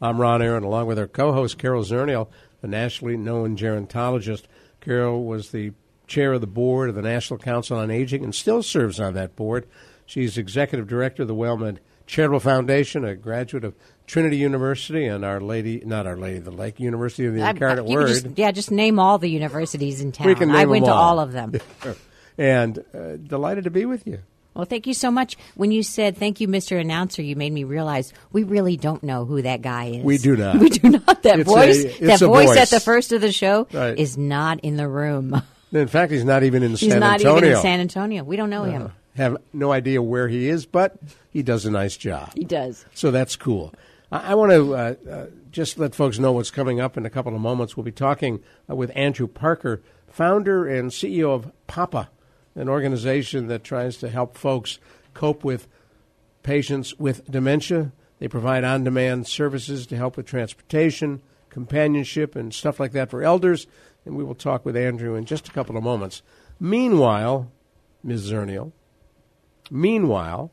I'm Ron Aaron, along with our co-host Carol Zernial, a nationally known gerontologist. Carol was the chair of the board of the National Council on Aging and still serves on that board. She's executive director of the WellMed Charitable Foundation, a graduate of Trinity University and Our Lady, not Our Lady the Lake, University of the I- Incarnate Word. Just, yeah, just name all the universities in town. We can I went them to all. all of them. and uh, delighted to be with you. Well, thank you so much. When you said thank you, Mr. Announcer, you made me realize we really don't know who that guy is. We do not. We do not. That It's voice, a- that voice, voice. at the first of the show Right. is not in the room. In fact, he's not even in He's San not Antonio. even in San Antonio. We don't know him. Have no idea where he is, but he does a nice job. He does. So that's cool. I, I want to uh, uh, just let folks know what's coming up in a couple of moments. We'll be talking uh, with Andrew Parker, founder and CEO of PAPA, an organization that tries to help folks cope with patients with dementia. They provide on demand services to help with transportation, companionship, and stuff like that for elders. And we will talk with Andrew in just a couple of moments. Meanwhile, Ms. Zernial, meanwhile,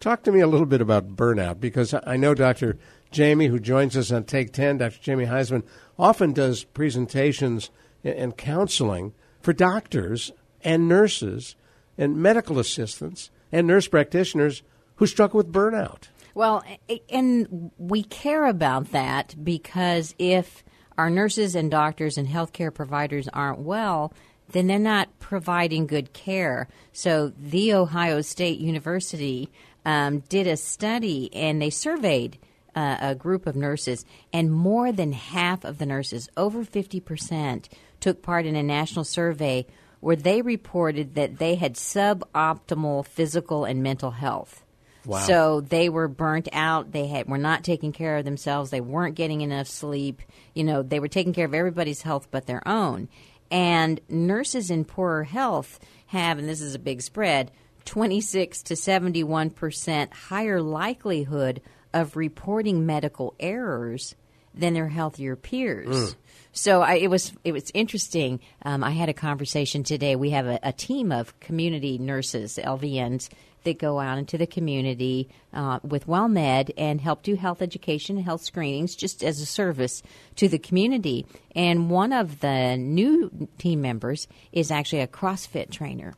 talk to me a little bit about burnout because I know Dr. Jamie, who joins us on Take 10, Dr. Jamie Heisman, often does presentations and- and counseling for doctors and nurses and medical assistants and nurse practitioners who struggle with burnout. Well, and we care about that because if our nurses and doctors and healthcare providers aren't well, then they're not providing good care. So, The Ohio State University um, did a study and they surveyed uh, a group of nurses, and more than half of the nurses, over 50%, took part in a national survey where they reported that they had suboptimal physical and mental health. Wow. So they were burnt out. They had were not taking care of themselves. They weren't getting enough sleep. You know, they were taking care of everybody's health but their own. And nurses in poorer health have, and this is a big spread, 26 to 71 percent higher likelihood of reporting medical errors than their healthier peers. Mm. So I, it was it was interesting. Um, I had a conversation today. We have a, a team of community nurses, LVNs, that go out into the community uh, with WellMed and help do health education and health screenings just as a service to the community. And one of the new team members is actually a CrossFit trainer.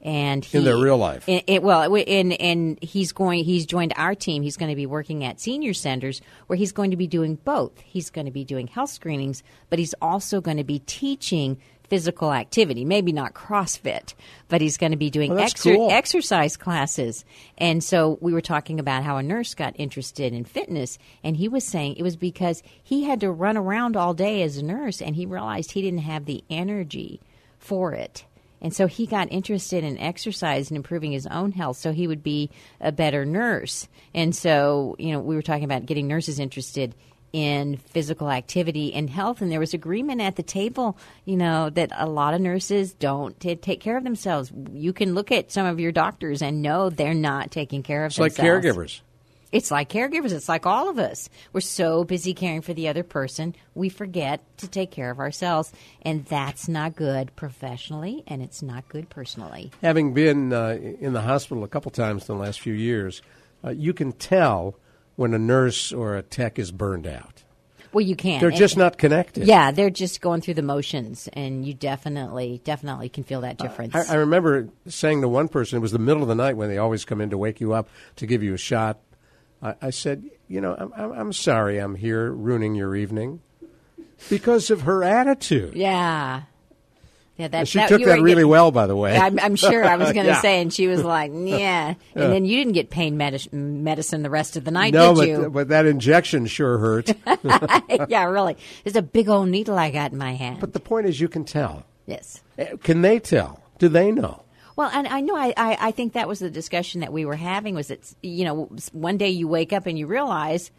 And he, In their real life. in- it- well, and and he's going. He's joined our team. He's going to be working at senior centers where he's going to be doing both. He's going to be doing health screenings, but he's also going to be teaching physical activity. Maybe not CrossFit, but he's going to be doing Well, exer- cool. exercise classes. And so we were talking about how a nurse got interested in fitness, and he was saying it was because he had to run around all day as a nurse, and he realized he didn't have the energy for it. And so he got interested in exercise and improving his own health so he would be a better nurse. And so, you know, we were talking about getting nurses interested in physical activity and health. And there was agreement at the table, you know, that a lot of nurses don't t- take care of themselves. You can look at some of your doctors and know they're not taking care of It's like caregivers. It's like caregivers. It's like all of us. We're so busy caring for the other person, we forget to take care of ourselves. And that's not good professionally, and it's not good personally. Having been uh, in the hospital a couple times in the last few years, uh, you can tell when a nurse or a tech is burned out. Well, you can. They're just not connected. Yeah, they're just going through the motions, and you definitely, definitely can feel that difference. I, I remember saying to one person, it was the middle of the night when they always come in to wake you up to give you a shot. I, I said, you know, I'm, I'm, I'm sorry I'm here ruining your evening because of her attitude. Yeah. Yeah, that, she that- took that really getting- well, by the way. I'm, I'm sure. I was going to Yeah. say, and she was like, "Yeah," and then you didn't get pain medi- medicine the rest of the night, no, did but, you? but that injection sure hurt. yeah, really. There's a big old needle I got in my hand. but the point is, you can tell. yes. Eh, Can they tell? Do they know? Well, and I know I, I, I think that was the discussion that we were having was that you know one day you wake up and you realize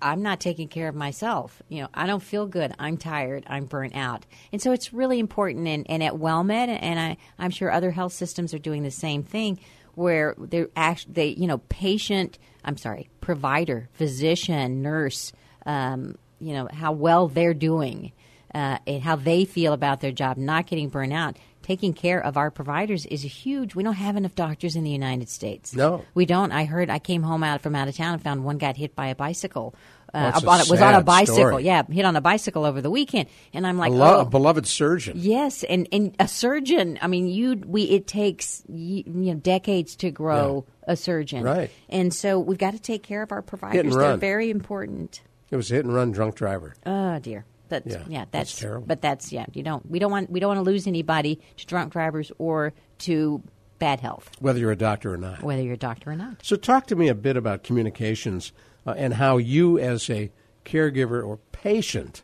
I'm not taking care of myself. You know, I don't feel good. I'm tired. I'm burnt out. And so it's really important. And, and at WellMed, and I, I'm sure other health systems are doing the same thing, where they're actually, they, you know, patient, I'm sorry, provider, physician, nurse, um, you know, how well they're doing uh, and how they feel about their job, not getting burnt out. Taking care of our providers is huge. We don't have enough doctors in the United States. No. we don't. I heard. I came home out from out of town and found one got hit by a bicycle. Uh, on- was on a bicycle. story. Yeah, hit on a bicycle over the weekend, and I'm like, a, lo- oh, a beloved surgeon. yes, and and a surgeon. I mean, you we it takes you know decades to grow a surgeon, Right. And so we've got to take care of our providers. They're run. very important. It was a hit and run drunk driver. Oh dear. That's Yeah, yeah, that's that's, terrible. But that's yeah, you don't we don't want we don't want to lose anybody to drunk drivers or to bad health, Whether you're a doctor or not. whether you're a doctor or not. So, talk to me a bit about communications uh, and how you, as a caregiver or patient,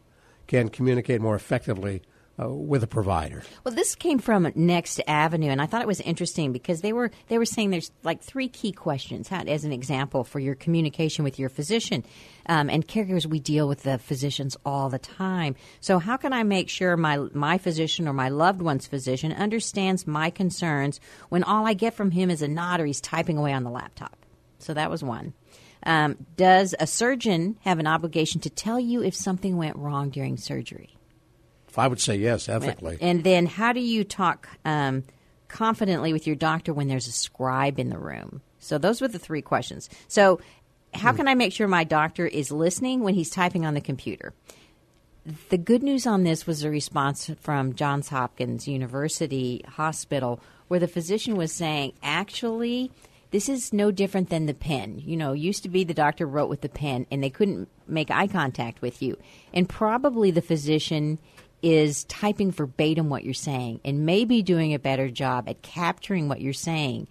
can communicate more effectively uh, with a provider. Well, this came from Next Avenue, and I thought it was interesting because they were they were saying there's like three key questions how, as an example for your communication with your physician. Um, and caregivers, we deal with the physicians all the time. So, how can I make sure my my physician or my loved one's physician understands my concerns when all I get from him is a nod or he's typing away on the laptop? So that was one. Um, does a surgeon have an obligation to tell you if something went wrong during surgery? I would say yes, ethically. And then, how do you talk um, confidently with your doctor when there's a scribe in the room? So, those were the three questions. So, how can I make sure my doctor is listening when he's typing on the computer? The good news on this was a response from Johns Hopkins University Hospital, where the physician was saying, actually, this is no different than the pen. You know, used to be the doctor wrote with the pen and they couldn't make eye contact with you. And probably the physician is typing verbatim what you're saying and maybe doing a better job at capturing what you're saying.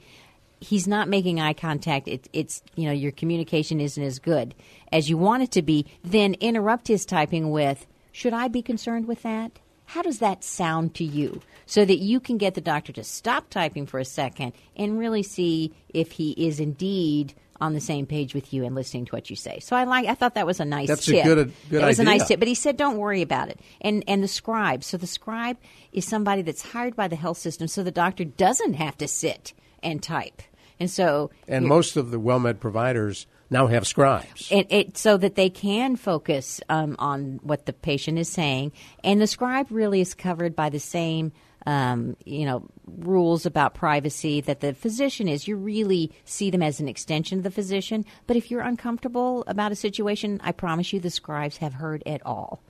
He's not making eye contact. It, it's you know your communication isn't as good as you want it to be. Then interrupt his typing with should i be concerned with that? How does that sound to you? So that you can get the doctor to stop typing for a second and really see if he is indeed on the same page with you and listening to what you say. So I like I thought that was a nice That's a tip. good- good it was a nice tip, but he said don't worry about it. And and the scribe, so the scribe is somebody that's hired by the health system so the doctor doesn't have to sit and type. And so and most of the WellMed providers now have scribes. it, it so that they can focus um, on what the patient is saying, and the scribe really is covered by the same, um, you know, rules about privacy that the physician is. You really see them as an extension of the physician. But if you're uncomfortable about a situation, I promise you, the scribes have heard it all.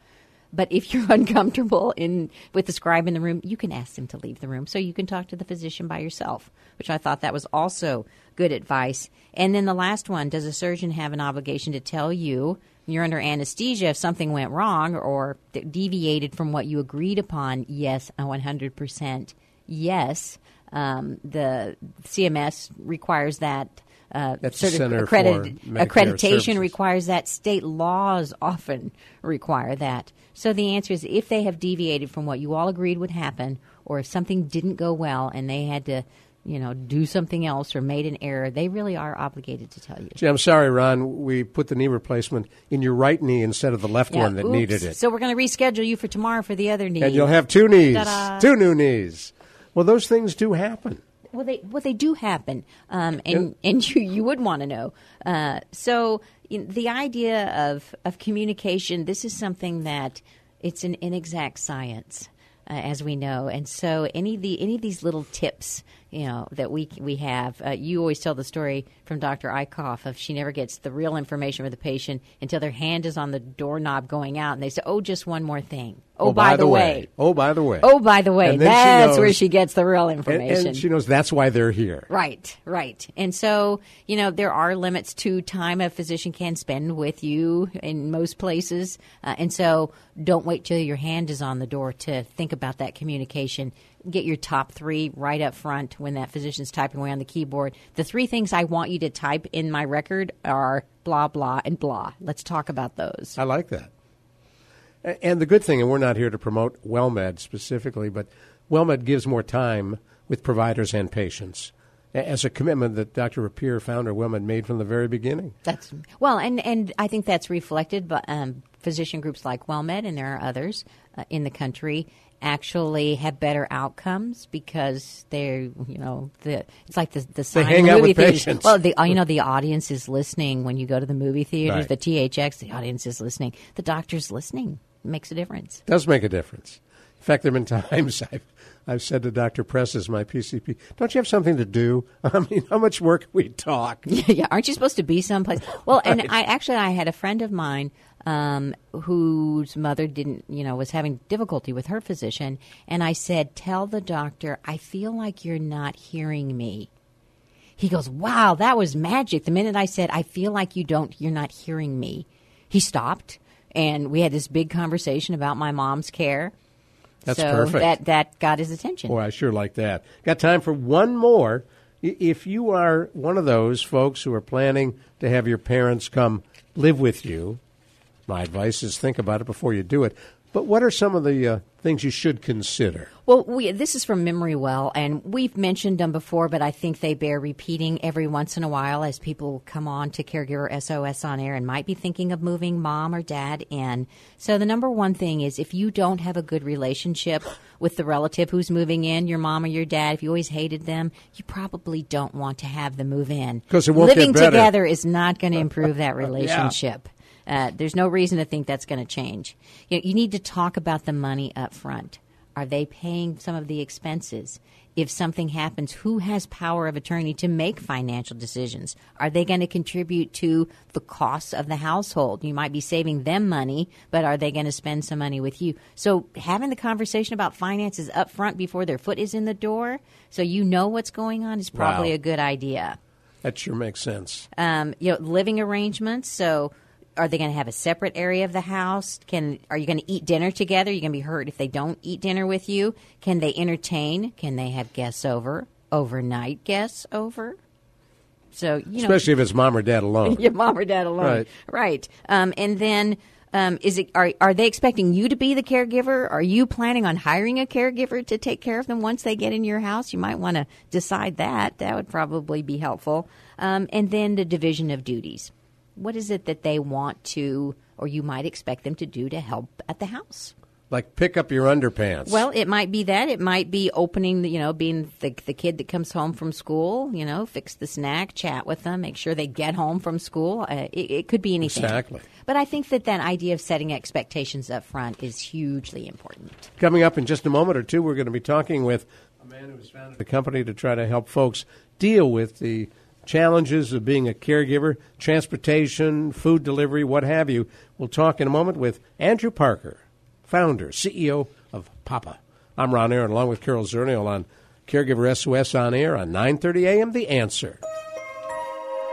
But if you're uncomfortable in with the scribe in the room, you can ask them to leave the room so you can talk to the physician by yourself, which I thought that was also good advice. And then the last one, does a surgeon have an obligation to tell you you're under anesthesia if something went wrong or deviated from what you agreed upon? Yes, a 100% yes. Um, the CMS requires that. Uh, That's the certi- Center accredit- for Medicare accreditation Services. requires that. State laws often require that. So the answer is if they have deviated from what you all agreed would happen, or if something didn't go well and they had to, you know, do something else or made an error, they really are obligated to tell you. Gee, I'm sorry, Ron. We put the knee replacement in your right knee instead of the left Yeah, one that oops. needed it. So we're going to reschedule you for tomorrow for the other knee. and you'll have two knees, Ta-da. two new knees. Well, those things do happen. Well, they well they do happen, um, and and you you would want to know. Uh, so you know, the idea of of communication. This is something that it's an inexact science, uh, as we know, and so any of the any of these little tips, you know that we we have. Uh, you always tell the story from Dr. Eichhoff of she never gets the real information for the patient until their hand is on the doorknob going out, and they say, "Oh, just one more thing." Oh, by, the way. Oh, by the way. Oh, by the way. And then she That's knows- where she gets the real And, information. and she knows that's why they're here. Right, right. And so, you know, there are limits to time a physician can spend with you in most places. Uh, and so, don't wait till your hand is on the door to think about that communication. Get your top three right up front when that physician's typing away on the keyboard. The three things I want you to type in my record are blah, blah, and blah. Let's talk about those. I like that. And the good thing, and we're not here to promote WellMed specifically, but WellMed gives more time with providers and patients as a commitment that Dr. Rapier, founder of WellMed, made from the very beginning. That's well, and and I think that's reflected by um, physician groups like WellMed, and there are others uh, in the country actually have better outcomes because they're you know the it's like the the sign hang in the movie theaters. patients. Well, the you know the audience is listening when you go to the movie theaters, Right. the THX. The audience is listening. The doctor's listening. It makes a difference. does make a difference. In fact, there have been times I've, I've said to Dr. Presses, my PCP, don't you have something to do? I mean, how much work can we talk? yeah, aren't you supposed to be someplace? Well, and I actually I had a friend of mine um, whose mother didn't, you know, was having difficulty with her physician, and I said, "Tell the doctor I feel like you're not hearing me." He goes, "Wow, that was magic." The minute I said, "I feel like you don't, you're not hearing me," he stopped, and we had this big conversation about my mom's care. That's so perfect. That that got his attention. Boy, I sure like that. Got time for one more. If you are one of those folks who are planning to have your parents come live with you, my advice is think about it before you do it. But what are some of the uh, things you should consider? Well, we, this is from Memory Well, and we've mentioned them before, but I think they bear repeating every once in a while as people come on to Caregiver SOS on air and might be thinking of moving mom or dad in. So, the number one thing is if you don't have a good relationship with the relative who's moving in, your mom or your dad, if you always hated them, you probably don't want to have them move in. 'Cause it won't get Living together is not going to improve that relationship. Uh, there's no reason to think that's going to change. You, know, you need to talk about the money up front. Are they paying some of the expenses? If something happens, who has power of attorney to make financial decisions? Are they going to contribute to the costs of the household? You might be saving them money, but are they going to spend some money with you? So having the conversation about finances up front before their foot is in the door, so you know what's going on, is probably Wow. a good idea That sure makes sense. um, you know, living arrangements. So, are they going to have a separate area of the house? Can are you going to eat dinner together? You're going to be hurt if they don't eat dinner with you. Can they entertain? Can they have guests over? Overnight guests over? So you know, Especially if it's mom or dad alone. your mom or dad alone, Right. Right. Um, and then. Um, is it are are they expecting you to be the caregiver? Are you planning on hiring a caregiver to take care of them once they get in your house? You might want to decide that. That would probably be helpful. Um, and then the division of duties. What is it that they want to, or you might expect them to do to help at the house? Like pick up your underpants. Well, it might be that. It might be opening, the, you know, being the, the kid that comes home from school, you know, fix the snack, chat with them, make sure they get home from school. Uh, it, it could be anything. Exactly. But I think that that idea of setting expectations up front is hugely important. Coming up in just a moment or two, we're going to be talking with a man who's founded the company to try to help folks deal with the challenges of being a caregiver, transportation, food delivery, what have you. We'll talk in a moment with Andrew Parker, founder, CEO of Papa. I'm Ron Aaron, along with Carol Zernial on Caregiver SOS on air on 9:30 a.m. The Answer.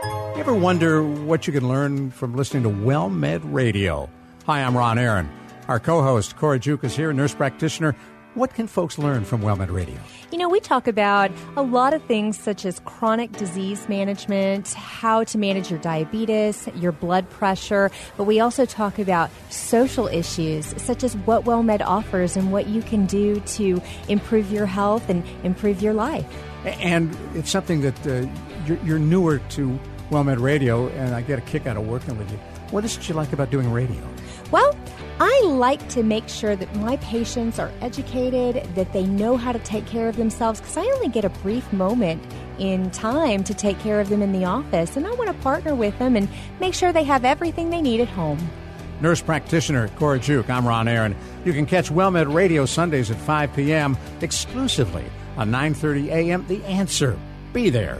You ever wonder what you can learn from listening to WellMed Radio? Hi, I'm Ron Aaron. Our co host, Cora Juke, is here, nurse practitioner. What can folks learn from WellMed Radio? You know, we talk about a lot of things such as chronic disease management, how to manage your diabetes, your blood pressure, but we also talk about social issues such as what WellMed offers and what you can do to improve your health and improve your life. And it's something that uh, you're, you're newer to WellMed Radio, and I get a kick out of working with you. What is it you like about doing radio? Well, I like to make sure that my patients are educated, that they know how to take care of themselves, because I only get a brief moment in time to take care of them in the office, and I want to partner with them and make sure they have everything they need at home. Nurse practitioner Cora Juke. I'm Ron Aaron. You can catch WellMed Radio Sundays at 5 p.m. exclusively on 9:30 a.m. The Answer. Be there.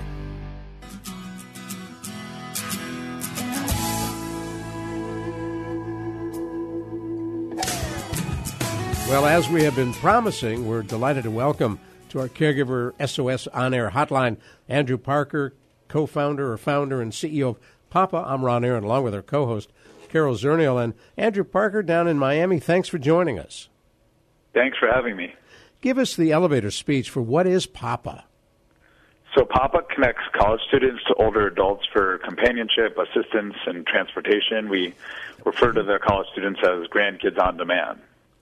Well, as we have been promising, we're delighted to welcome to our Caregiver SOS on air hotline Andrew Parker, co founder or founder and CEO of Papa. I'm Ron Aaron, along with our co host, Carol Zernial. And Andrew Parker down in Miami, thanks for joining us. Thanks for having me. Give us the elevator speech for what is Papa? So, Papa connects college students to older adults for companionship, assistance, and transportation. We refer to the college students as grandkids on demand.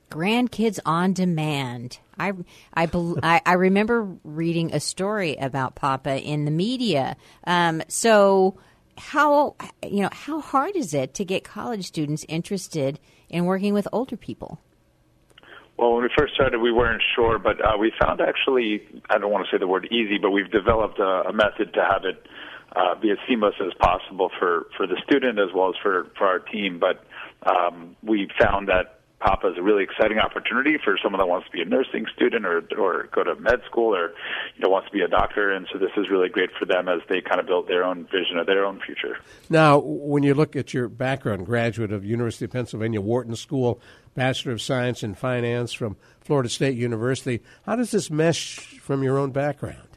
Grandkids on Demand. I, I, I, remember reading a story about Papa in the media. Um, so, how you know how hard is it to get college students interested in working with older people? Well, when we first started, we weren't sure, but uh, we found actually, I don't want to say the word easy, but we've developed a, a method to have it uh, be as seamless as possible for, for the student as well as for, for our team. But um, we found that Papa is a really exciting opportunity for someone that wants to be a nursing student or or go to med school or you know wants to be a doctor and so this is really great for them as they kind of build their own vision of their own future. Now, when you look at your background, graduate of University of Pennsylvania Wharton School, Bachelor of Science in Finance from Florida State University, how does this mesh from your own background?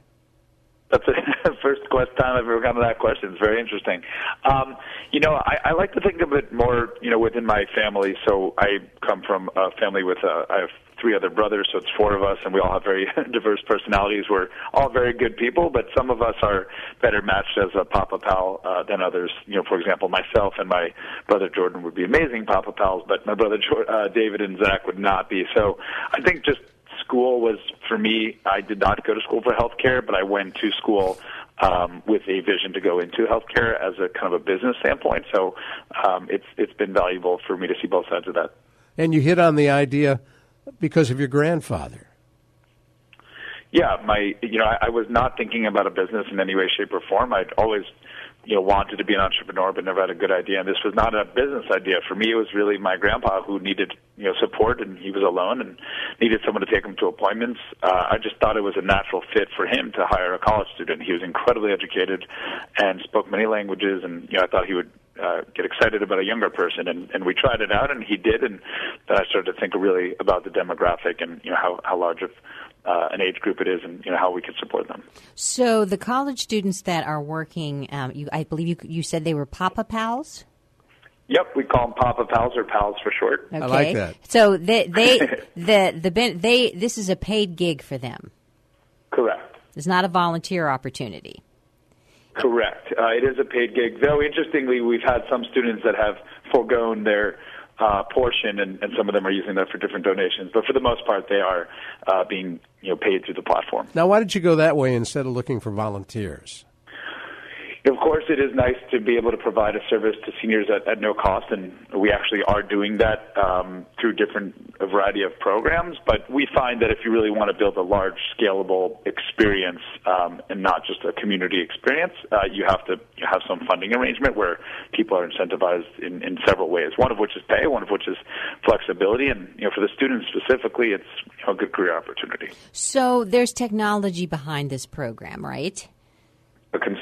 That's the first time I've ever gotten that question. It's very interesting. Um, you know, I, I like to think of it more, you know, within my family. So I come from a family with, uh, I have three other brothers, so it's four of us, and we all have very diverse personalities. We're all very good people, but some of us are better matched as a Papa Pal uh, than others. You know, for example, myself and my brother Jordan would be amazing Papa Pals, but my brother uh, David and Zach would not be. So I think just school was for me. I did not go to school for healthcare, but I went to school um, with a vision to go into healthcare as a kind of a business standpoint. So um, it's it's been valuable for me to see both sides of that. And you hit on the idea because of your grandfather. Yeah, my you know I, I was not thinking about a business in any way, shape, or form. I'd always you know, wanted to be an entrepreneur but never had a good idea. And this was not a business idea for me. It was really my grandpa who needed, you know, support, and he was alone and needed someone to take him to appointments. Uh, I just thought it was a natural fit for him to hire a college student. He was incredibly educated and spoke many languages, and you know, I thought he would uh, get excited about a younger person, and, and we tried it out, and he did, and then I started to think really about the demographic and you know how how large of uh, an age group it is and you know how we can support them. So the college students that are working, um, you, I believe you, you said they were Papa Pals. Yep, we call them Papa Pals or Pals for short. Okay. I like that. So they, they the the they this is a paid gig for them. Correct. It's not a volunteer opportunity. Correct. Uh, it is a paid gig. Though interestingly, we've had some students that have foregone their uh, portion, and, and some of them are using that for different donations. But for the most part, they are uh, being you know paid through the platform. Now, why did you go that way instead of looking for volunteers? Of course, it is nice to be able to provide a service to seniors at, at no cost, and we actually are doing that um, through different a variety of programs. But we find that if you really want to build a large, scalable experience um, and not just a community experience, uh, you have to have some funding arrangement where people are incentivized in, in several ways. One of which is pay, one of which is flexibility, and you know for the students specifically, it's a good career opportunity. So there's technology behind this program, right?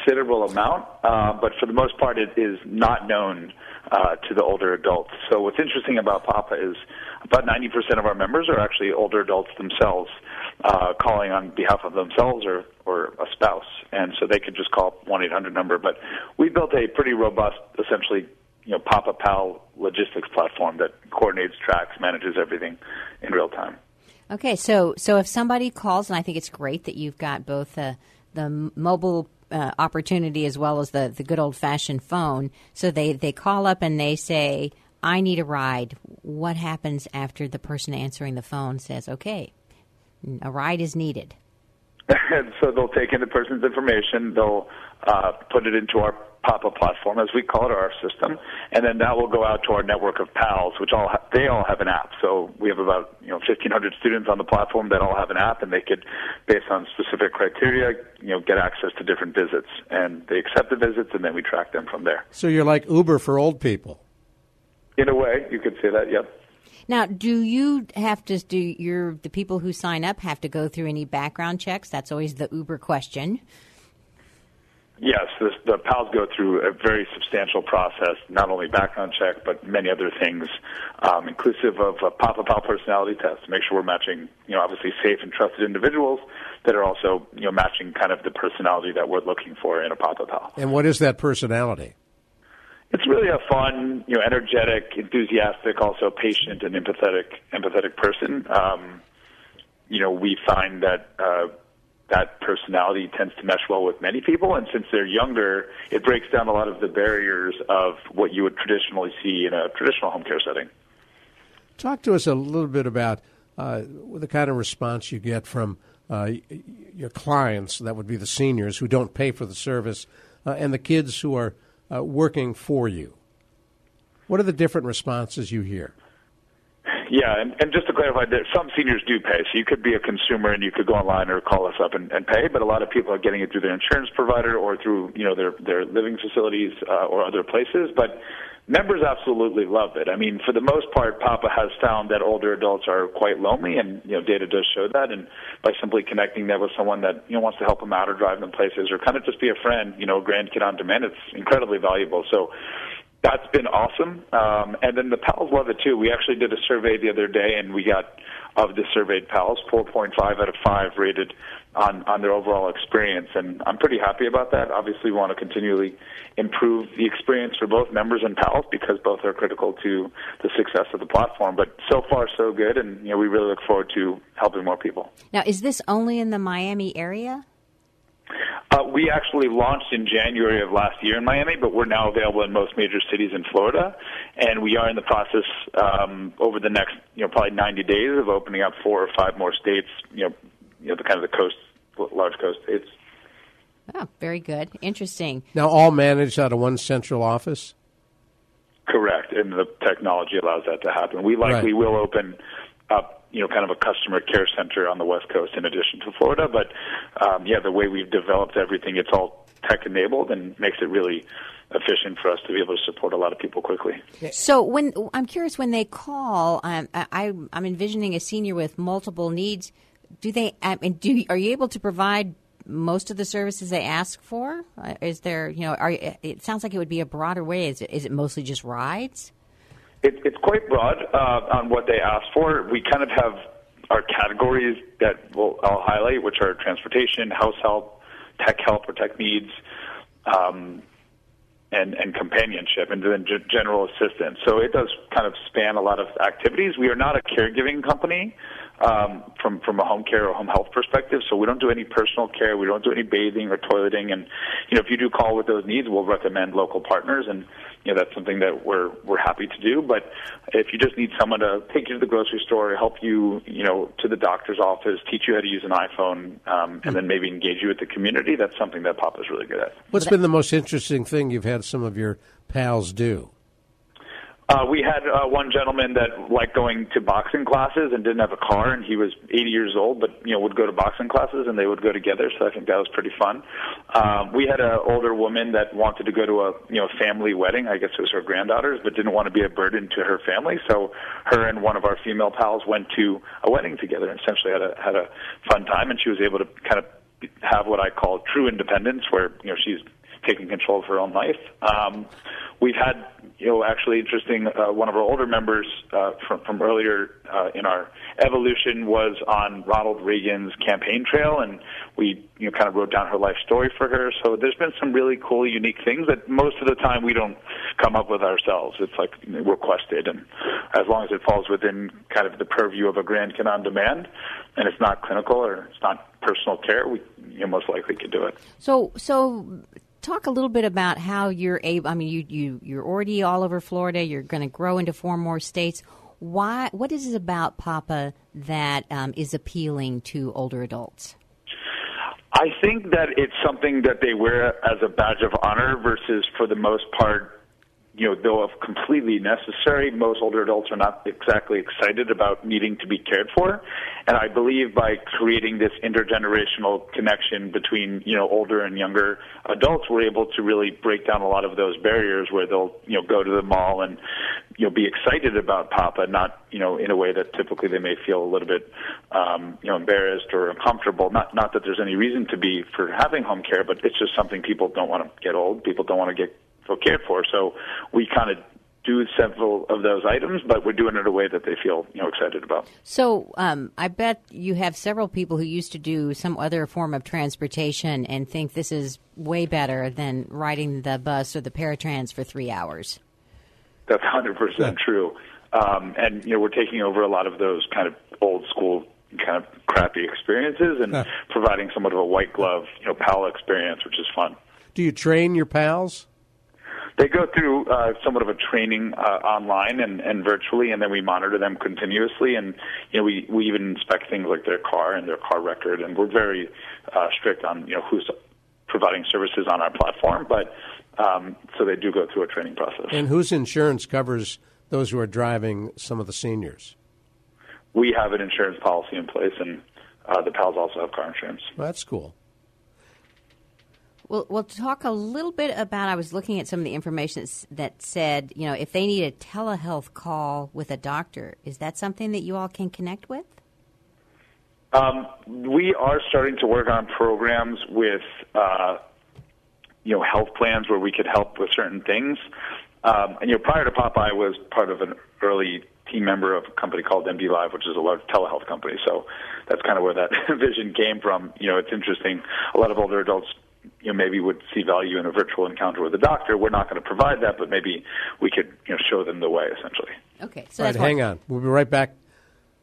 A considerable amount, uh, but for the most part, it is not known uh, to the older adults. So what's interesting about Papa is about 90% of our members are actually older adults themselves, uh, calling on behalf of themselves or, or a spouse, and so they could just call 1-800 number. But we built a pretty robust, essentially, you know, Papa Pal logistics platform that coordinates, tracks, manages everything in real time. Okay, so so if somebody calls, and I think it's great that you've got both the the mobile uh, opportunity as well as the, the good old fashioned phone. So they, they call up and they say, I need a ride. What happens after the person answering the phone says, okay, a ride is needed? so they'll take in the person's information, they'll uh, put it into our Papa platform, as we call it, our system, and then that will go out to our network of pals, which all ha- they all have an app. So we have about you know 1,500 students on the platform that all have an app, and they could, based on specific criteria, you know, get access to different visits, and they accept the visits, and then we track them from there. So you're like Uber for old people. In a way, you could say that. Yep. Now, do you have to do your the people who sign up have to go through any background checks? That's always the Uber question. Yes, this, the PALs go through a very substantial process, not only background check, but many other things, um, inclusive of a Papa Pal personality test to make sure we're matching, you know, obviously safe and trusted individuals that are also, you know, matching kind of the personality that we're looking for in a Papa Pal. And what is that personality? It's really a fun, you know, energetic, enthusiastic, also patient and empathetic, empathetic person. Um, you know, we find that uh, that personality tends to mesh well with many people, and since they're younger, it breaks down a lot of the barriers of what you would traditionally see in a traditional home care setting. Talk to us a little bit about uh, the kind of response you get from uh, your clients, that would be the seniors who don't pay for the service, uh, and the kids who are uh, working for you. What are the different responses you hear? Yeah, and, and just to clarify, that some seniors do pay. So you could be a consumer and you could go online or call us up and, and pay. But a lot of people are getting it through their insurance provider or through you know their their living facilities uh, or other places. But members absolutely love it. I mean, for the most part, Papa has found that older adults are quite lonely, and you know, data does show that. And by simply connecting them with someone that you know wants to help them out or drive them places, or kind of just be a friend, you know, grandkid on demand, it's incredibly valuable. So that's been awesome. Um, and then the pals love it too. We actually did a survey the other day, and we got of the surveyed pals, 4.5 out of 5 rated on, on their overall experience. And I'm pretty happy about that. Obviously, we want to continually improve the experience for both members and pals because both are critical to the success of the platform. But so far, so good. And you know, we really look forward to helping more people. Now, is this only in the Miami area? Uh, we actually launched in January of last year in Miami, but we're now available in most major cities in Florida, and we are in the process um, over the next, you know, probably 90 days of opening up four or five more states. You know, you know, the kind of the coast, large coast states. Oh, very good, interesting. Now, all managed out of one central office. Correct, and the technology allows that to happen. We likely right. will open up you know, kind of a customer care center on the West Coast in addition to Florida. But um, yeah, the way we've developed everything, it's all tech enabled and makes it really efficient for us to be able to support a lot of people quickly. So when I'm curious, when they call, um, I, I'm envisioning a senior with multiple needs. Do they? I mean, do are you able to provide most of the services they ask for? Uh, is there, you know, are, it sounds like it would be a broader way. Is it, is it mostly just rides? It, it's quite broad uh, on what they ask for. We kind of have our categories that we'll, I'll highlight, which are transportation, house help, tech help or tech needs, um, and, and companionship, and then g- general assistance. So it does kind of span a lot of activities. We are not a caregiving company um, from from a home care or home health perspective. So we don't do any personal care. We don't do any bathing or toileting. And you know, if you do call with those needs, we'll recommend local partners. And you know, that's something that we're we're happy to do. But if you just need someone to take you to the grocery store, help you, you know, to the doctor's office, teach you how to use an iPhone, um, and then maybe engage you with the community, that's something that Papa's really good at. What's been the most interesting thing you've had some of your pals do? Uh, we had uh, one gentleman that liked going to boxing classes and didn't have a car, and he was 80 years old, but you know would go to boxing classes and they would go together. So I think that was pretty fun. Um, we had an older woman that wanted to go to a you know family wedding. I guess it was her granddaughter's, but didn't want to be a burden to her family. So her and one of our female pals went to a wedding together and essentially had a had a fun time. And she was able to kind of have what I call true independence, where you know she's taking control of her own life. Um, we've had you know, actually interesting. Uh, one of our older members uh, from from earlier uh, in our evolution was on Ronald Reagan's campaign trail, and we you know kind of wrote down her life story for her. So there's been some really cool, unique things that most of the time we don't come up with ourselves. It's like requested, and as long as it falls within kind of the purview of a grandkid on demand, and it's not clinical or it's not personal care, we you know, most likely could do it. So so talk a little bit about how you're able. I mean, you you you're already all over Florida. You're going to grow into four more states. Why? What is it about Papa that um, is appealing to older adults? I think that it's something that they wear as a badge of honor versus, for the most part, you know, though of completely necessary, most older adults are not exactly excited about needing to be cared for. And I believe by creating this intergenerational connection between, you know, older and younger adults, we're able to really break down a lot of those barriers where they'll, you know, go to the mall and you know be excited about Papa, not you know in a way that typically they may feel a little bit um, you know embarrassed or uncomfortable. Not not that there's any reason to be for having home care, but it's just something people don't want to get old. People don't want to get feel cared for. So we kind of do several of those items, but we're doing it in a way that they feel you know excited about. So um, I bet you have several people who used to do some other form of transportation and think this is way better than riding the bus or the paratrans for three hours. That's hundred yeah. percent true, um, and you know we're taking over a lot of those kind of old school kind of crappy experiences and yeah. providing somewhat of a white glove you know pal experience, which is fun. Do you train your pals? They go through uh, somewhat of a training uh, online and, and virtually, and then we monitor them continuously. And you know, we we even inspect things like their car and their car record, and we're very uh, strict on you know who's providing services on our platform. But um, so they do go through a training process. And whose insurance covers those who are driving some of the seniors? We have an insurance policy in place, and uh, the pals also have car insurance. Well, that's cool. Well, we'll talk a little bit about. I was looking at some of the information that said, you know, if they need a telehealth call with a doctor, is that something that you all can connect with? Um, we are starting to work on programs with, uh, you know, health plans where we could help with certain things. Um, and you know, prior to Papa, I was part of an early team member of a company called MD Live, which is a large telehealth company. So that's kind of where that vision came from. You know, it's interesting. A lot of older adults you know, maybe would see value in a virtual encounter with a doctor. We're not going to provide that, but maybe we could you know, show them the way, essentially. Okay. So All right, hang on. We'll be right back.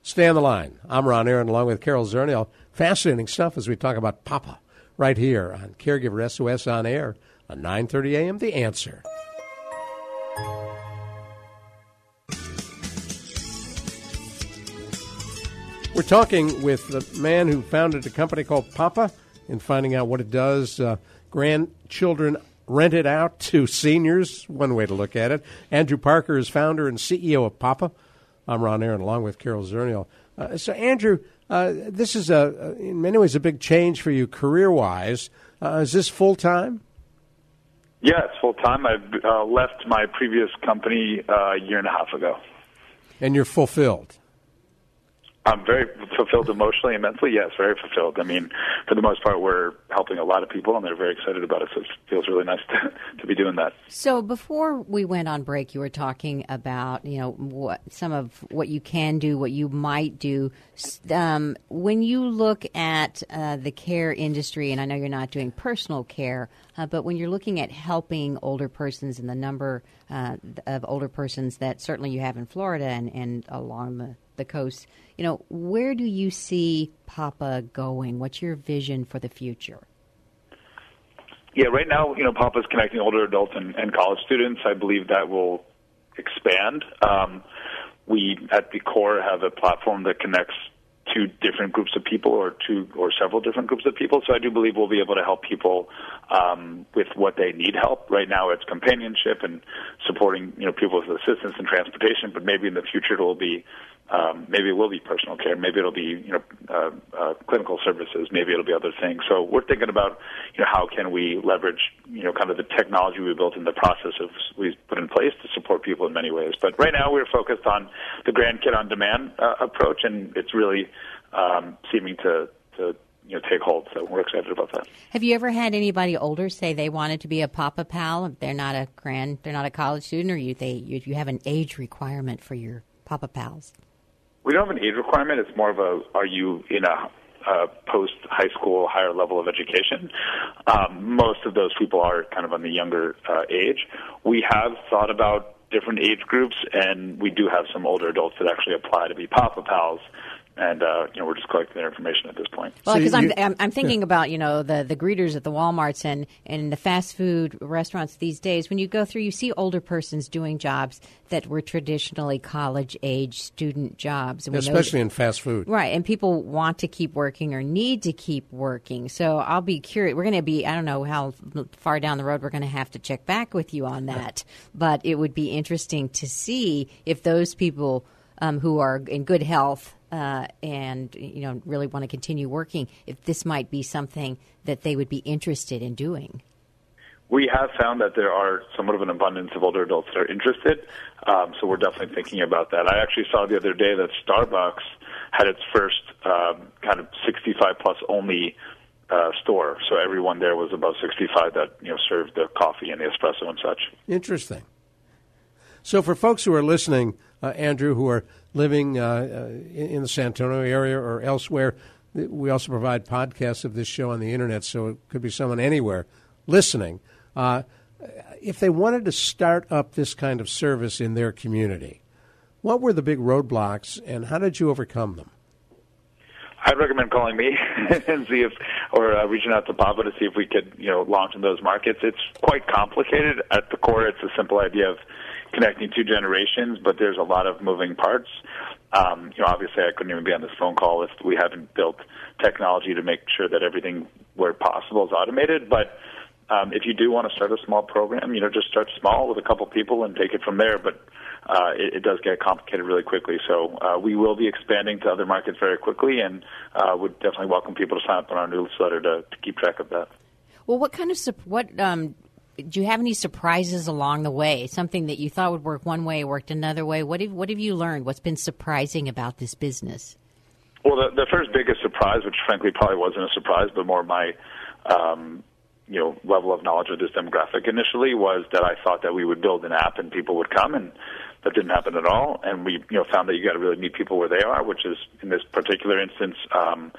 Stay on the line. I'm Ron Aaron along with Carol Zernial. Fascinating stuff as we talk about Papa right here on Caregiver SOS on air on 9:30 a.m. The Answer. We're talking with the man who founded a company called Papa in finding out what it does. Uh, grandchildren rented out to seniors, one way to look at it. Andrew Parker is founder and CEO of Papa. I'm Ron Aaron, along with Carol Zernial. Uh, so, Andrew, uh, this is a, in many ways a big change for you career wise. Uh, is this full time? Yeah, it's full time. I uh, left my previous company uh, a year and a half ago. And you're fulfilled. I'm very fulfilled emotionally and mentally. Yes, very fulfilled. I mean, for the most part, we're helping a lot of people, and they're very excited about it. So it feels really nice to, to be doing that. So before we went on break, you were talking about you know what some of what you can do, what you might do. Um, when you look at uh, the care industry, and I know you're not doing personal care, uh, but when you're looking at helping older persons and the number uh, of older persons that certainly you have in Florida and, and along the the coast. You know, where do you see Papa going? What's your vision for the future? Yeah, right now, you know, Papa's connecting older adults and, and college students. I believe that will expand. Um, we at the core have a platform that connects two different groups of people or two or several different groups of people. So I do believe we'll be able to help people um, with what they need help. Right now it's companionship and supporting, you know, people with assistance and transportation, but maybe in the future it will be um, maybe it will be personal care. Maybe it'll be you know uh, uh, clinical services. Maybe it'll be other things. So we're thinking about you know how can we leverage you know kind of the technology we built in the process of we put in place to support people in many ways. But right now we're focused on the grandkid on demand uh, approach, and it's really um, seeming to to you know take hold. So we're excited about that. Have you ever had anybody older say they wanted to be a Papa Pal? They're not a grand, they're not a college student, or you they you, you have an age requirement for your Papa Pals? We don't have an age requirement. It's more of a are you in a uh, post high school higher level of education. Um, most of those people are kind of on the younger uh, age. We have thought about different age groups, and we do have some older adults that actually apply to be Papa Pals and uh, you know we're just collecting their information at this point. Well, because so I'm, I'm, I'm thinking yeah. about you know the the greeters at the WalMarts and and the fast food restaurants these days. When you go through, you see older persons doing jobs that were traditionally college age student jobs, especially in fast food, right? And people want to keep working or need to keep working. So I'll be curious. We're going to be I don't know how far down the road we're going to have to check back with you on that, but it would be interesting to see if those people. Um, who are in good health uh, and you know really want to continue working, if this might be something that they would be interested in doing. we have found that there are somewhat of an abundance of older adults that are interested. Um, so we're definitely thinking about that. I actually saw the other day that Starbucks had its first um, kind of 65 plus only uh, store. So everyone there was about 65 that you know served the coffee and the espresso and such. Interesting. So for folks who are listening, uh, Andrew, who are living uh, uh in the San Antonio area or elsewhere, we also provide podcasts of this show on the internet, so it could be someone anywhere listening. Uh, if they wanted to start up this kind of service in their community, what were the big roadblocks, and how did you overcome them? I'd recommend calling me and see if, or uh, reaching out to Papa to see if we could, you know, launch in those markets. It's quite complicated. At the core, it's a simple idea of connecting two generations, but there's a lot of moving parts. Um, you know, obviously, I couldn't even be on this phone call if we haven't built technology to make sure that everything, where possible, is automated. But um, if you do want to start a small program, you know, just start small with a couple people and take it from there. But uh, it, it does get complicated really quickly. So uh, we will be expanding to other markets very quickly, and uh, would definitely welcome people to sign up on our newsletter to, to keep track of that. Well, what kind of what um, do you have any surprises along the way? Something that you thought would work one way worked another way. What have what have you learned? What's been surprising about this business? Well, the, the first biggest surprise, which frankly probably wasn't a surprise, but more my um, you know level of knowledge of this demographic initially was that I thought that we would build an app and people would come, and that didn't happen at all. And we you know found that you got to really meet people where they are, which is in this particular instance. Um,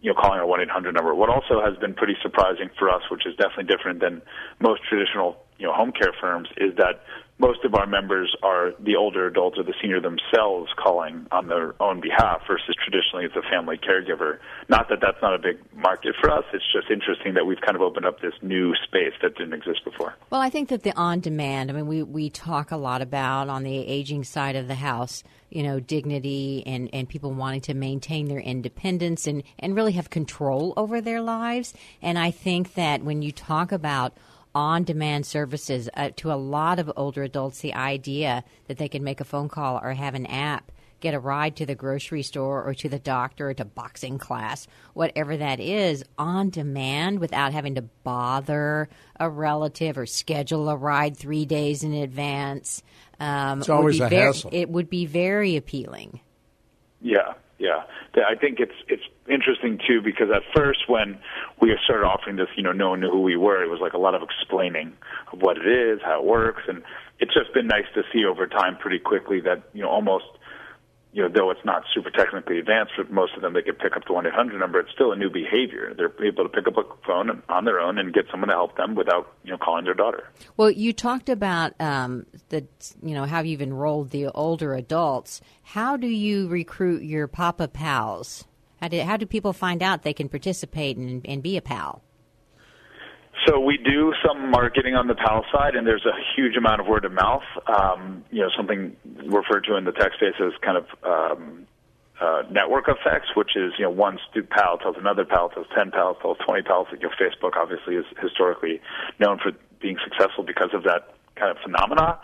you know, calling our 1-800 number. What also has been pretty surprising for us, which is definitely different than most traditional, you know, home care firms, is that most of our members are the older adults or the senior themselves calling on their own behalf versus traditionally it's a family caregiver. Not that that's not a big market for us. It's just interesting that we've kind of opened up this new space that didn't exist before. Well, I think that the on demand, I mean, we, we talk a lot about on the aging side of the house, you know, dignity and, and people wanting to maintain their independence and, and really have control over their lives. And I think that when you talk about on demand services uh, to a lot of older adults the idea that they can make a phone call or have an app get a ride to the grocery store or to the doctor or to boxing class, whatever that is, on demand without having to bother a relative or schedule a ride three days in advance. Um, it's always a very, hassle. It would be very appealing. Yeah, yeah. I think it's it's interesting too because at first when we started offering this, you know, no one knew who we were. It was like a lot of explaining of what it is, how it works, and it's just been nice to see over time pretty quickly that you know almost you know, though it's not super technically advanced for most of them, they can pick up the 1 800 number. It's still a new behavior. They're able to pick up a phone on their own and get someone to help them without, you know, calling their daughter. Well, you talked about um, the, you know, how you've enrolled the older adults. How do you recruit your Papa pals? How do, how do people find out they can participate and, and be a pal? So we do some marketing on the PAL side, and there's a huge amount of word of mouth. Um, you know, something referred to in the tech space as kind of um, uh, network effects, which is you know one stupid pal tells another pal tells ten pals tells twenty pals. Like your Facebook obviously is historically known for being successful because of that kind of phenomena.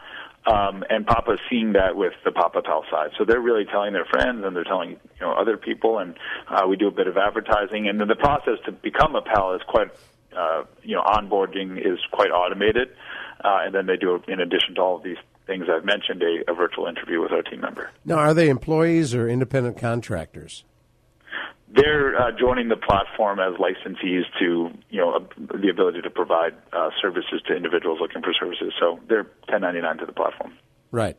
Um, and Papa's seeing that with the Papa Pal side. So they're really telling their friends and they're telling you know other people, and uh, we do a bit of advertising. And then the process to become a pal is quite uh, you know, onboarding is quite automated, uh, and then they do, in addition to all of these things I've mentioned, a, a virtual interview with our team member. Now, are they employees or independent contractors? They're uh, joining the platform as licensees to, you know, uh, the ability to provide uh, services to individuals looking for services. So they're 1099 to the platform. Right.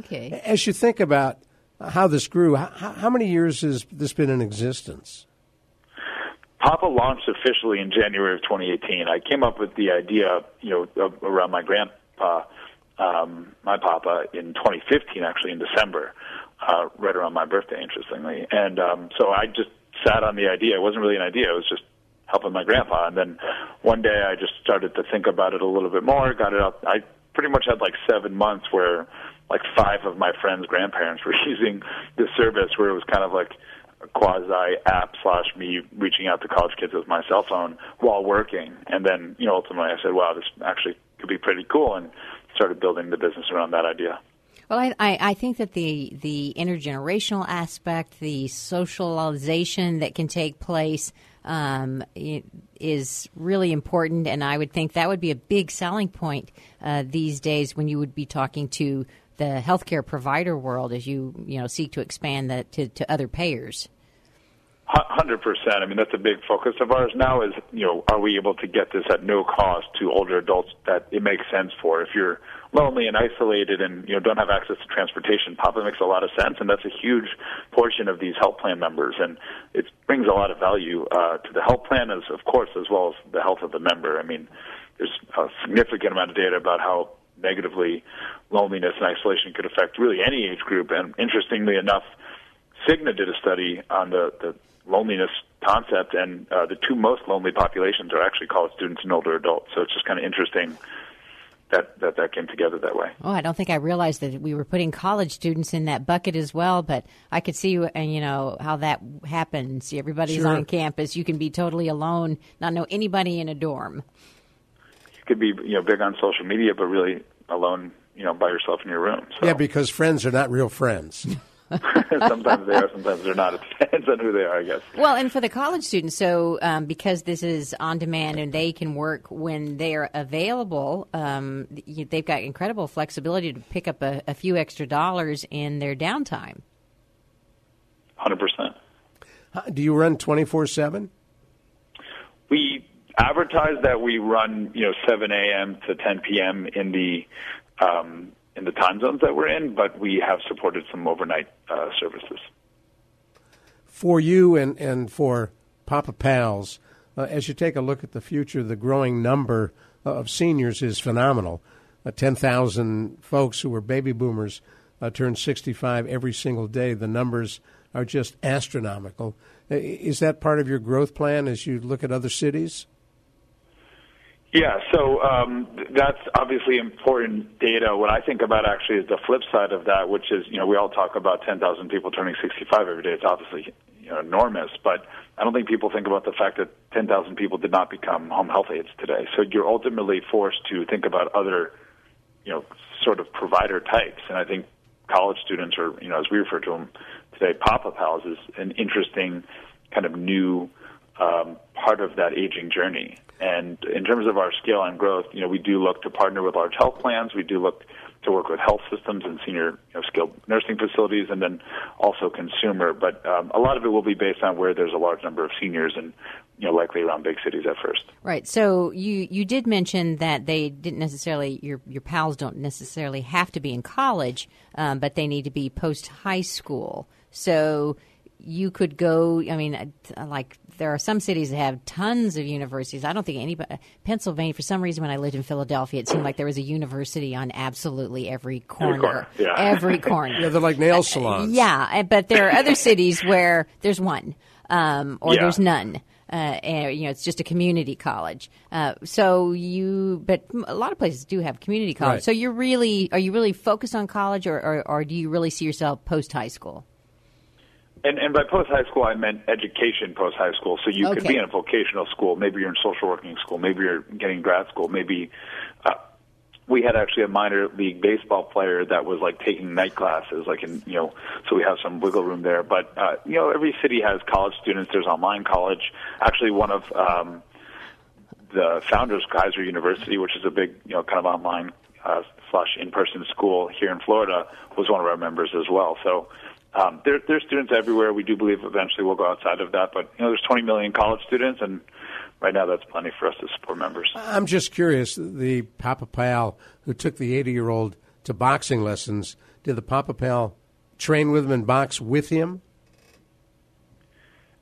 Okay. As you think about how this grew, how, how many years has this been in existence? Papa launched officially in January of 2018. I came up with the idea, you know, around my grandpa, um, my papa, in 2015, actually in December, uh, right around my birthday, interestingly. And um, so I just sat on the idea. It wasn't really an idea. It was just helping my grandpa. And then one day I just started to think about it a little bit more. Got it out. I pretty much had like seven months where like five of my friends' grandparents were using this service, where it was kind of like a quasi app slash me reaching out to college kids with my cell phone while working. And then, you know, ultimately I said, wow, this actually could be pretty cool and started building the business around that idea. Well, I, I, think that the, the intergenerational aspect, the socialization that can take place, um, is really important, and I would think that would be a big selling point uh, these days when you would be talking to the healthcare provider world as you you know seek to expand that to, to other payers. Hundred percent. I mean, that's a big focus of ours now. Is you know, are we able to get this at no cost to older adults that it makes sense for? If you're lonely and isolated and you know don't have access to transportation, Papa makes a lot of sense, and that's a huge portion of these health plan members, and it brings a lot of value uh, to the health plan, as of course, as well as the health of the member. I mean, there's a significant amount of data about how negatively loneliness and isolation could affect really any age group, and interestingly enough. Cigna did a study on the, the loneliness concept, and uh, the two most lonely populations are actually college students and older adults. So it's just kind of interesting that, that that came together that way. Oh, I don't think I realized that we were putting college students in that bucket as well, but I could see, and you know, how that happens. See, everybody's sure. on campus. You can be totally alone, not know anybody in a dorm. You could be, you know, big on social media, but really alone, you know, by yourself in your room. So. Yeah, because friends are not real friends. sometimes they are, sometimes they're not. It depends on who they are, I guess. Well, and for the college students, so um, because this is on demand and they can work when they are available, um, they've got incredible flexibility to pick up a, a few extra dollars in their downtime. Hundred percent. Do you run twenty four seven? We advertise that we run, you know, seven a.m. to ten p.m. in the um, in the time zones that we're in, but we have supported some overnight uh, services. For you and, and for Papa Pals, uh, as you take a look at the future, the growing number of seniors is phenomenal. Uh, 10,000 folks who were baby boomers uh, turn 65 every single day. The numbers are just astronomical. Is that part of your growth plan as you look at other cities? Yeah, so um, that's obviously important data. What I think about actually is the flip side of that, which is, you know, we all talk about 10,000 people turning 65 every day. It's obviously you know, enormous, but I don't think people think about the fact that 10,000 people did not become home health aides today. So you're ultimately forced to think about other, you know, sort of provider types. And I think college students, or you know, as we refer to them today, Pals, is an interesting kind of new um, part of that aging journey. And in terms of our scale and growth, you know, we do look to partner with large health plans. We do look to work with health systems and senior you know, skilled nursing facilities, and then also consumer. But um, a lot of it will be based on where there's a large number of seniors, and you know, likely around big cities at first. Right. So you you did mention that they didn't necessarily your your pals don't necessarily have to be in college, um, but they need to be post high school. So you could go. I mean, like there are some cities that have tons of universities. I don't think anybody. Pennsylvania, for some reason, when I lived in Philadelphia, it seemed like there was a university on absolutely every corner. Every corner. Yeah. Every corner. yeah, they're like nail salons. Uh, yeah, but there are other cities where there's one um, or yeah. there's none. Uh, and, you know, it's just a community college. Uh, so you, but a lot of places do have community college. Right. So you're really, are you really focused on college, or, or, or do you really see yourself post high school? And, and by post high school, I meant education post high school. So you okay. could be in a vocational school. Maybe you're in social working school. Maybe you're getting grad school. Maybe uh, we had actually a minor league baseball player that was like taking night classes, like in you know. So we have some wiggle room there. But uh, you know, every city has college students. There's online college. Actually, one of um, the founders, Keiser University, which is a big you know kind of online uh, slash in person school here in Florida, was one of our members as well. So um, there, there's students everywhere. We do believe eventually we'll go outside of that, but you know, there's 20 million college students, and right now that's plenty for us to support members. I'm just curious. The Papa Pal who took the 80 year old to boxing lessons, did the Papa Pal train with him and box with him?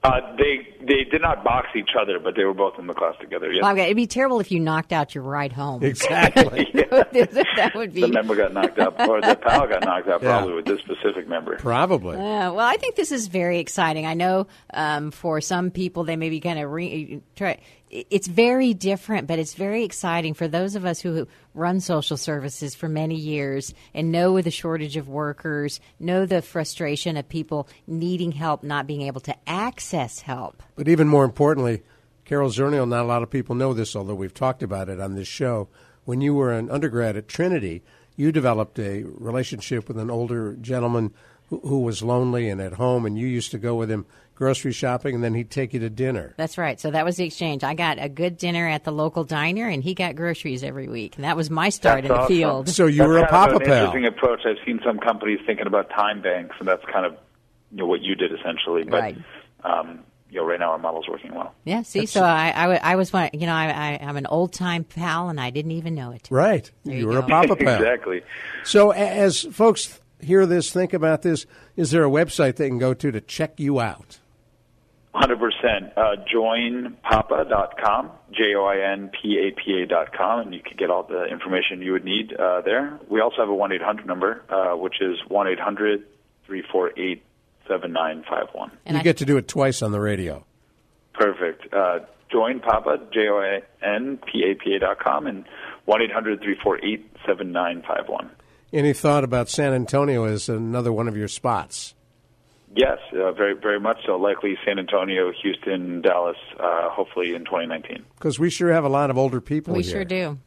Uh, they they did not box each other, but they were both in the class together. Yes. Okay, it'd be terrible if you knocked out your ride home. Exactly. that would be. The member got knocked out, or the pal got knocked out, probably yeah. with this specific member. Probably. Uh, well, I think this is very exciting. I know um, for some people they may be kind of re- try it's very different, but it's very exciting for those of us who run social services for many years and know the shortage of workers, know the frustration of people needing help, not being able to access help. But even more importantly, Carol Zernial, not a lot of people know this, although we've talked about it on this show. When you were an undergrad at Trinity, you developed a relationship with an older gentleman who, who was lonely and at home, and you used to go with him grocery shopping, and then he'd take you to dinner. That's right. So that was the exchange. I got a good dinner at the local diner, and he got groceries every week, and that was my start That's in the awesome. field. So you That's were a kind of papa pal. interesting approach. I've seen some companies thinking about time banks, and that's kind of you know what you did essentially. But Right. um, you know, right now our model's working well. Yeah. See, so I, I, I was one. You know, I, I, I'm an old time pal, and I didn't even know it. Right. There you you were a go. papa pal. exactly. So as folks hear this, think about this, is there a website they can go to to check you out? Hundred percent. Uh, joinpapa.com, j o i n p a p a dot com, and you can get all the information you would need uh, there. We also have a one eight hundred number, uh, which is one eight hundred three four eight seven nine five one. And you I- get to do it twice on the radio. Perfect. Uh, join Papa, J O I N P A P A dot com, and one eight hundred three four eight seven nine five one. Any thought about San Antonio as another one of your spots? Yes, uh, very very much so. Likely San Antonio, Houston, Dallas, uh, hopefully in 2019. Because we sure have a lot of older people we here. sure do.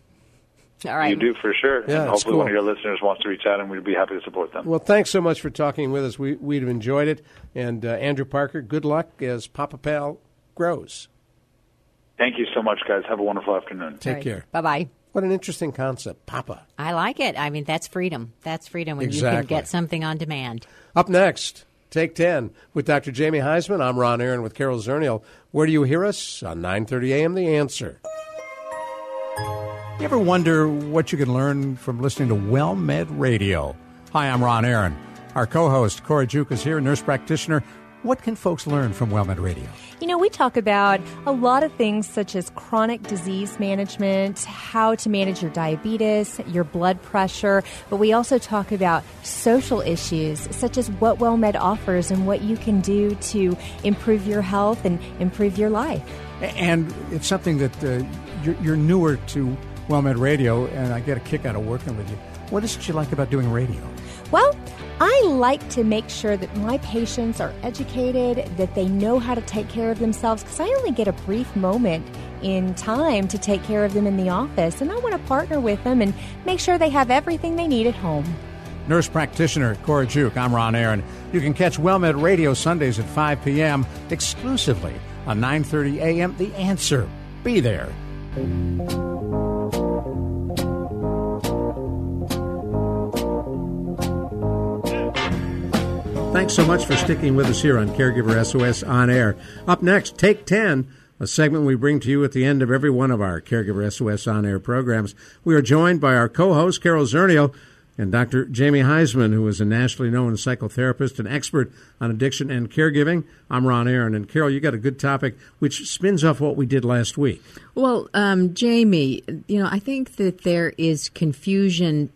All right. You do for sure. Yeah, and it's hopefully one of your listeners wants to reach out, and we'd be happy to support them. Well, thanks so much for talking with us. We, we'd have enjoyed it. And uh, Andrew Parker, good luck as Papa Pal grows. Thank you so much, guys. Have a wonderful afternoon. Take care. Bye bye. What an interesting concept, Papa. I like it. I mean, that's freedom. That's freedom when you can get something on demand. Up next, Take 10 with Dr. Jamie Huysman. I'm Ron Aaron with Carol Zernial. Where do you hear us? On 9:30 a.m. The Answer. You ever wonder what you can learn from listening to WellMed Radio? Hi, I'm Ron Aaron. Our co-host Cora Juke is here, nurse practitioner. What can folks learn from WellMed Radio? You know, we talk about a lot of things such as chronic disease management, how to manage your diabetes, your blood pressure, but we also talk about social issues such as what WellMed offers and what you can do to improve your health and improve your life. And it's something that uh, you're, you're newer to WellMed Radio, and I get a kick out of working with you. What is it you like about doing radio? Well, I like to make sure that my patients are educated, that they know how to take care of themselves, because I only get a brief moment in time to take care of them in the office, and I want to partner with them and make sure they have everything they need at home. Nurse practitioner Cora Juke. I'm Ron Aaron. You can catch WellMed Radio Sundays at 5 p.m. exclusively on 9:30 a.m. The Answer. Be there. Thanks so much for sticking with us here on Caregiver SOS On Air. Up next, Take 10, a segment we bring to you at the end of every one of our Caregiver SOS On Air programs. We are joined by our co host, Carol Zernial, and Dr. Jamie Huysman, who is a nationally known psychotherapist and expert on addiction and caregiving. I'm Ron Aaron. And Carol, you got a good topic which spins off what we did last week. Well, um, Jamie, you know, I think that there is confusion,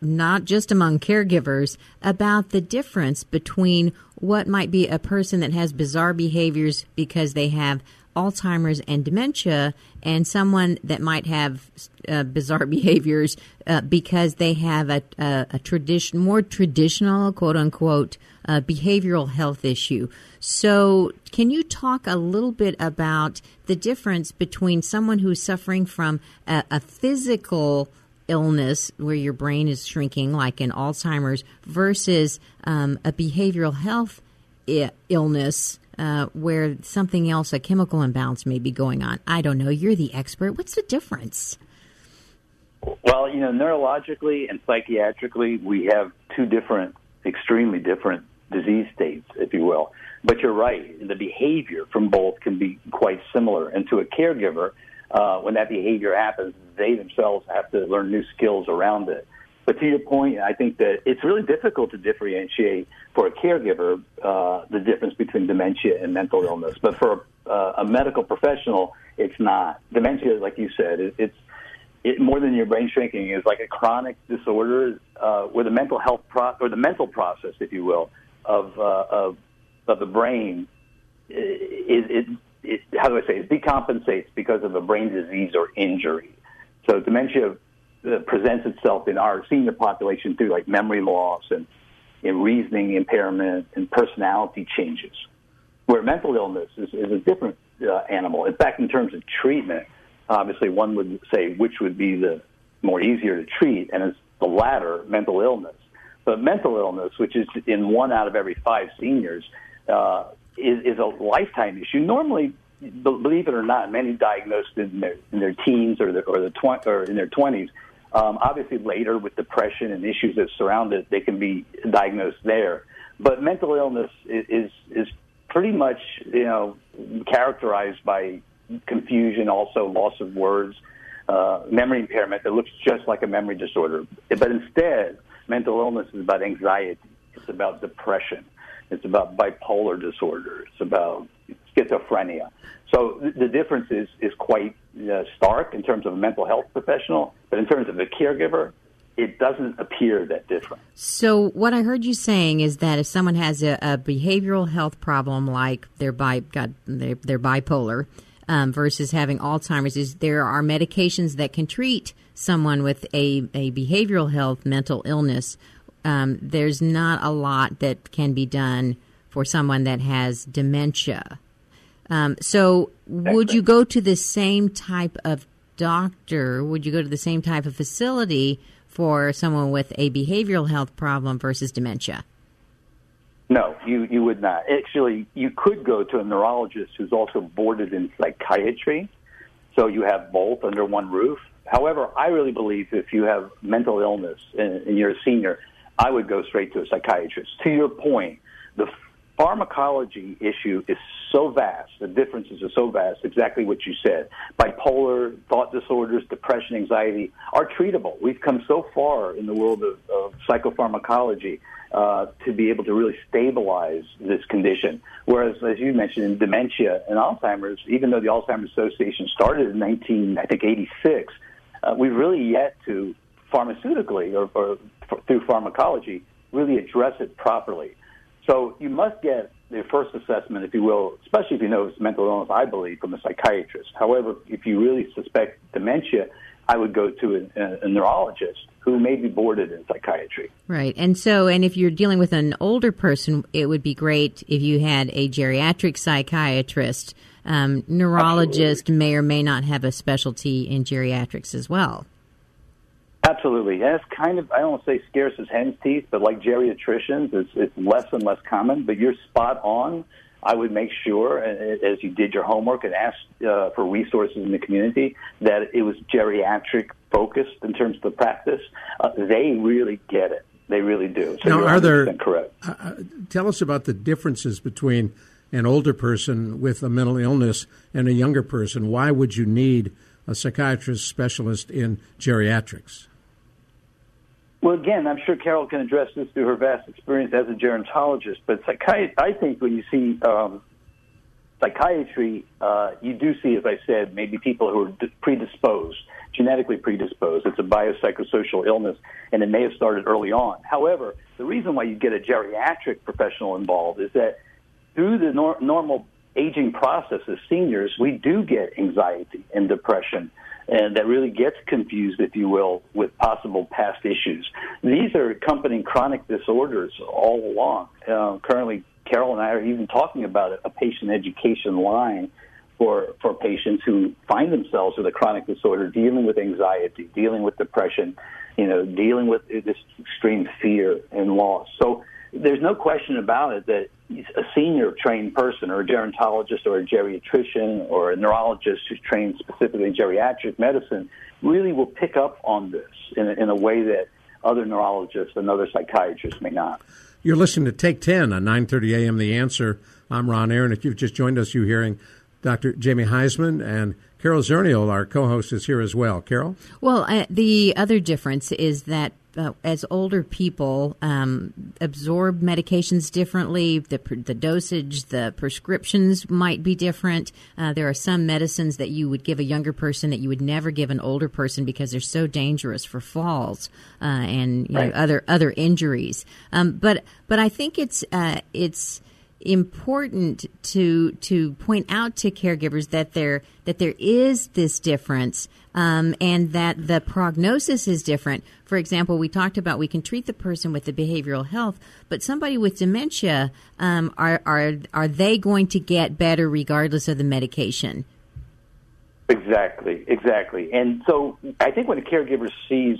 not just among caregivers, about the difference between what might be a person that has bizarre behaviors because they have Alzheimer's and dementia, and someone that might have uh, bizarre behaviors uh, because they have a, a, a tradition, more traditional, quote unquote, uh, behavioral health issue. So, can you talk a little bit about the difference between someone who's suffering from a, a physical illness where your brain is shrinking, like in Alzheimer's, versus um, a behavioral health I- illness? Uh, where something else, a chemical imbalance may be going on. I don't know. You're the expert. What's the difference? Well, you know, neurologically and psychiatrically, we have two different, extremely different disease states, if you will. But you're right. The behavior from both can be quite similar. And to a caregiver, uh, when that behavior happens, they themselves have to learn new skills around it. But to your point, I think that it's really difficult to differentiate for a caregiver uh, the difference between dementia and mental illness. But for uh, a medical professional, it's not. Dementia, like you said, it, it's it, more than your brain shrinking is like a chronic disorder uh, where the mental health pro- or the mental process, if you will, of uh, of of the brain is it, it how do I say it decompensates because of a brain disease or injury. So dementia uh, presents itself in our senior population through like memory loss and, and reasoning impairment and personality changes. Where mental illness is, is a different uh, animal. In fact, in terms of treatment, obviously one would say which would be the more easier to treat, and it's the latter, mental illness. But mental illness, which is in one out of every five seniors, uh, is, is a lifetime issue. Normally, believe it or not, many diagnosed in their in their teens or the, or the or in their twenties. Um, obviously, later with depression and issues that surround it, they can be diagnosed there. But mental illness is is, is pretty much you know characterized by confusion, also loss of words, uh, memory impairment that looks just like a memory disorder. But instead, mental illness is about anxiety. It's about depression. It's about bipolar disorder. It's about schizophrenia. So the difference is, is quite uh, stark in terms of a mental health professional, but in terms of a caregiver, it doesn't appear that different. So, what I heard you saying is that if someone has a, a behavioral health problem like they're, bi- got, they're, they're bipolar um, versus having Alzheimer's, is there are medications that can treat someone with a, a behavioral health mental illness. Um, there's not a lot that can be done for someone that has dementia. Um, so, would you go to the same type of doctor? Would you go to the same type of facility for someone with a behavioral health problem versus dementia? No, you, you would not. Actually, you could go to a neurologist who's also boarded in psychiatry. So you have both under one roof. However, I really believe if you have mental illness and, and you're a senior, I would go straight to a psychiatrist. To your point, the pharmacology issue is so vast, the differences are so vast, exactly what you said. Bipolar, thought disorders, depression, anxiety are treatable. We've come so far in the world of, of psychopharmacology uh, to be able to really stabilize this condition. Whereas, as you mentioned, in dementia and Alzheimer's, even though the Alzheimer's Association started in 19, I think, 86, uh, we've really yet to pharmaceutically or, or through pharmacology really address it properly. So you must get the first assessment, if you will, especially if you know it's mental illness, I believe, from a psychiatrist. However, if you really suspect dementia, I would go to a, a, neurologist who may be boarded in psychiatry. Right. And so, and if you're dealing with an older person, it would be great if you had a geriatric psychiatrist. Um, neurologist Absolutely. may or may not have a specialty in geriatrics as well. Absolutely. And it's kind of, I don't want to say scarce as hen's teeth, but like geriatricians, it's, it's less and less common. But you're spot on. I would make sure, as you did your homework and asked uh, for resources in the community, that it was geriatric focused in terms of the practice. Uh, they really get it. They really do. So now, are there correct? Uh, uh, tell us about the differences between an older person with a mental illness and a younger person. Why would you need a psychiatrist specialist in geriatrics? Well, again, I'm sure Carol can address this through her vast experience as a gerontologist. But psychiatry, I think when you see um, psychiatry, uh, you do see, as I said, maybe people who are predisposed, genetically predisposed. It's a biopsychosocial illness, and it may have started early on. However, the reason why you get a geriatric professional involved is that through the nor- normal aging process as seniors, we do get anxiety and depression and that really gets confused, if you will, with possible past issues. These are accompanying chronic disorders all along. Uh, currently, Carol and I are even talking about a patient education line for for patients who find themselves with a chronic disorder, dealing with anxiety, dealing with depression, you know, dealing with this extreme fear and loss. So there's no question about it that a senior trained person or a gerontologist or a geriatrician or a neurologist who's trained specifically in geriatric medicine really will pick up on this in a, in a way that other neurologists and other psychiatrists may not. You're listening to Take 10 on 9:30 a.m. The Answer. I'm Ron Aaron. If you've just joined us, you're hearing Dr. Jamie Huysman and Carol Zernial, our co-host, is here as well. Carol. Well, uh, the other difference is that uh, as older people um, absorb medications differently. The, the dosage, the prescriptions might be different. Uh, there are some medicines that you would give a younger person that you would never give an older person because they're so dangerous for falls uh, and you right. know, other other injuries. Um, but but I think it's uh, it's important to to point out to caregivers that there that there is this difference um, and that the prognosis is different. For example, we talked about we can treat the person with the behavioral health, but somebody with dementia um, are are are they going to get better regardless of the medication? Exactly, exactly. And so I think when a caregiver sees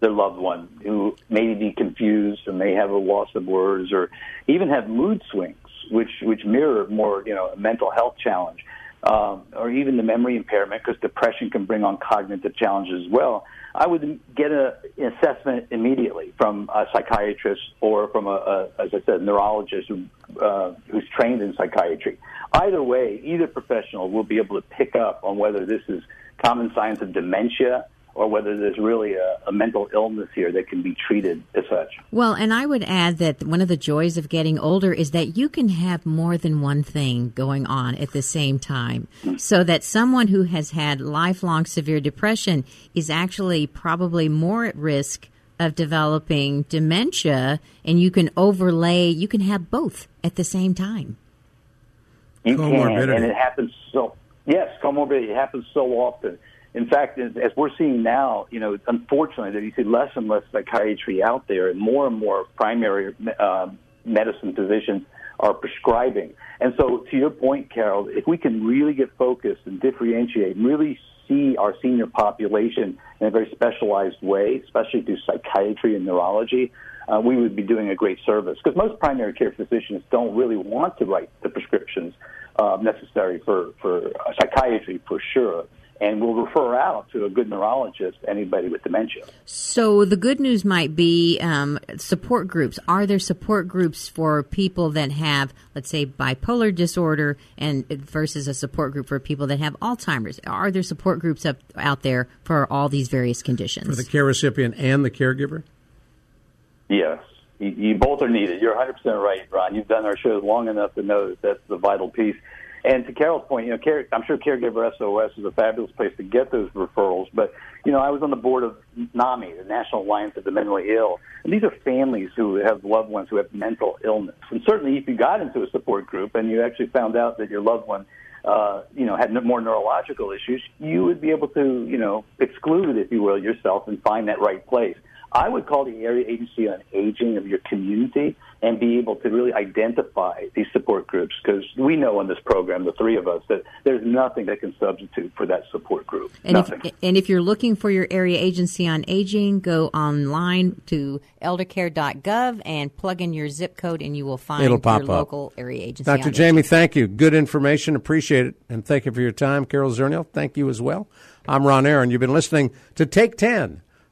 their loved one who may be confused or may have a loss of words or even have mood swings, which which mirror more you know a mental health challenge, um, or even the memory impairment because depression can bring on cognitive challenges as well. I would get a, an assessment immediately from a psychiatrist or from a, a as I said, neurologist who, uh, who's trained in psychiatry. Either way, either professional will be able to pick up on whether this is common signs of dementia or whether there's really a, a, mental illness here that can be treated as such. Well, and I would add that one of the joys of getting older is that you can have more than one thing going on at the same time. Mm-hmm. So that someone who has had lifelong severe depression is actually probably more at risk of developing dementia, and you can overlay, you can have both at the same time. You can, and it happens so. Yes, comorbidity it happens so often in fact, as, as we're seeing now, you know, unfortunately, that you see less and less psychiatry out there, and more and more primary uh, medicine physicians are prescribing. And so, to your point, Carol, if we can really get focused and differentiate, and really see our senior population in a very specialized way, especially through psychiatry and neurology, uh, we would be doing a great service. Because most primary care physicians don't really want to write the prescriptions uh, necessary for, for psychiatry, for sure and will refer out to a good neurologist anybody with dementia. So the good news might be um, support groups. Are there support groups for people that have, let's say, bipolar disorder, and versus a support group for people that have Alzheimer's? Are there support groups up, out there for all these various conditions for the care recipient and the caregiver? Yes. You, you both are needed. You're 100% right, Ron. You've done our shows long enough to know that that's the vital piece. And to Carol's point, you know, care, I'm sure Caregiver SOS is a fabulous place to get those referrals. But you know, I was on the board of NAMI, the National Alliance of the Mentally Ill, and these are families who have loved ones who have mental illness. And certainly, if you got into a support group and you actually found out that your loved one uh, you know, had more neurological issues, you would be able to, you know, exclude, if you will, yourself and find that right place. I would call the area agency on aging of your community and be able to really identify these support groups because we know in this program, the three of us, that there's nothing that can substitute for that support group. And nothing. If, and if you're looking for your area agency on aging, go online to eldercare.gov and plug in your zip code, and you will find It'll pop your up. local area agency. Dr. Jamie, aging. thank you. Good information. Appreciate it. And thank you for your time. Carol Zernial, thank you as well. I'm Ron Aaron. You've been listening to Take 10